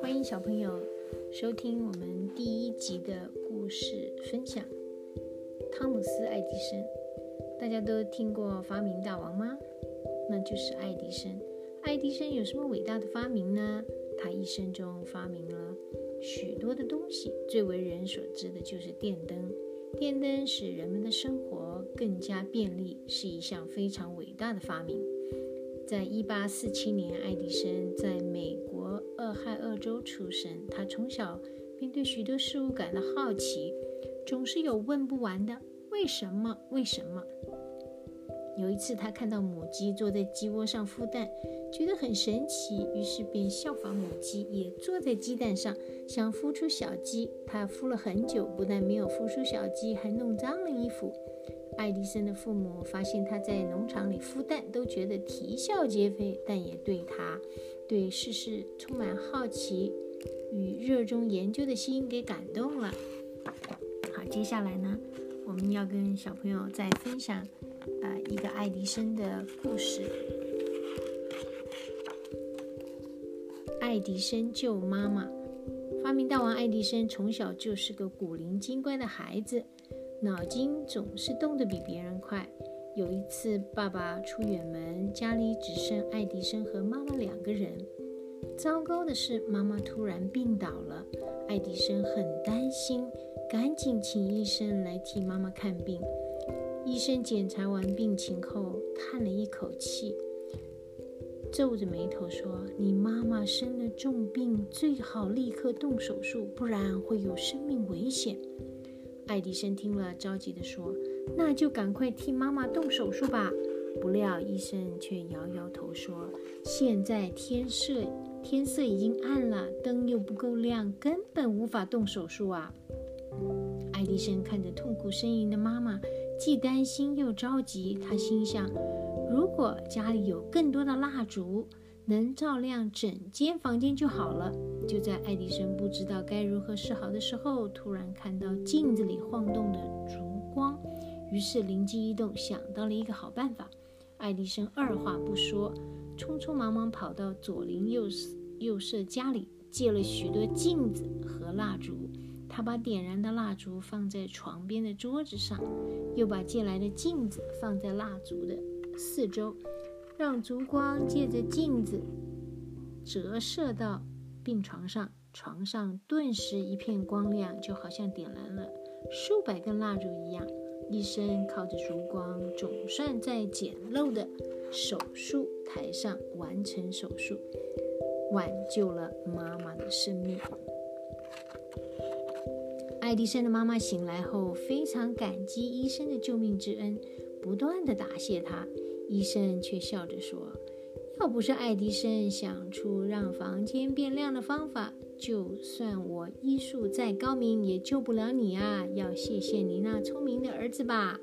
欢迎小朋友收听我们第一集的故事分享。汤姆斯·爱迪生，大家都听过发明大王吗？那就是爱迪生。爱迪生有什么伟大的发明呢？他一生中发明了许多的东西，最为人所知的就是电灯。电灯使人们的生活更加便利，是一项非常伟大的发明。在一八四七年，爱迪生在美国俄亥俄州出生。他从小便对许多事物感到好奇，总是有问不完的“为什么？为什么？”有一次，他看到母鸡坐在鸡窝上孵蛋，觉得很神奇，于是便效仿母鸡，也坐在鸡蛋上，想孵出小鸡。他孵了很久，不但没有孵出小鸡，还弄脏了衣服。爱迪生的父母发现他在农场里孵蛋，都觉得啼笑皆非，但也对他对世事充满好奇与热衷研究的心给感动了。好，接下来呢，我们要跟小朋友再分享。一个爱迪生的故事。爱迪生救妈妈。发明大王爱迪生从小就是个古灵精怪的孩子，脑筋总是动得比别人快。有一次，爸爸出远门，家里只剩爱迪生和妈妈两个人。糟糕的是，妈妈突然病倒了，爱迪生很担心，赶紧请医生来替妈妈看病。医生检查完病情后，叹了一口气，皱着眉头说：“你妈妈生了重病，最好立刻动手术，不然会有生命危险。”爱迪生听了，着急地说：“那就赶快替妈妈动手术吧。”不料医生却摇摇头说：“现在天色天色已经暗了，灯又不够亮，根本无法动手术啊！”爱迪生看着痛苦呻吟的妈妈。既担心又着急，他心想：如果家里有更多的蜡烛，能照亮整间房间就好了。就在爱迪生不知道该如何是好的时候，突然看到镜子里晃动的烛光，于是灵机一动，想到了一个好办法。爱迪生二话不说，匆匆忙忙跑到左邻右右舍家里，借了许多镜子和蜡烛。他把点燃的蜡烛放在床边的桌子上，又把借来的镜子放在蜡烛的四周，让烛光借着镜子折射到病床上。床上顿时一片光亮，就好像点燃了数百根蜡烛一样。医生靠着烛光，总算在简陋的手术台上完成手术，挽救了妈妈的生命。爱迪生的妈妈醒来后，非常感激医生的救命之恩，不断地答谢他。医生却笑着说：“要不是爱迪生想出让房间变亮的方法，就算我医术再高明，也救不了你啊！要谢谢你那聪明的儿子吧。”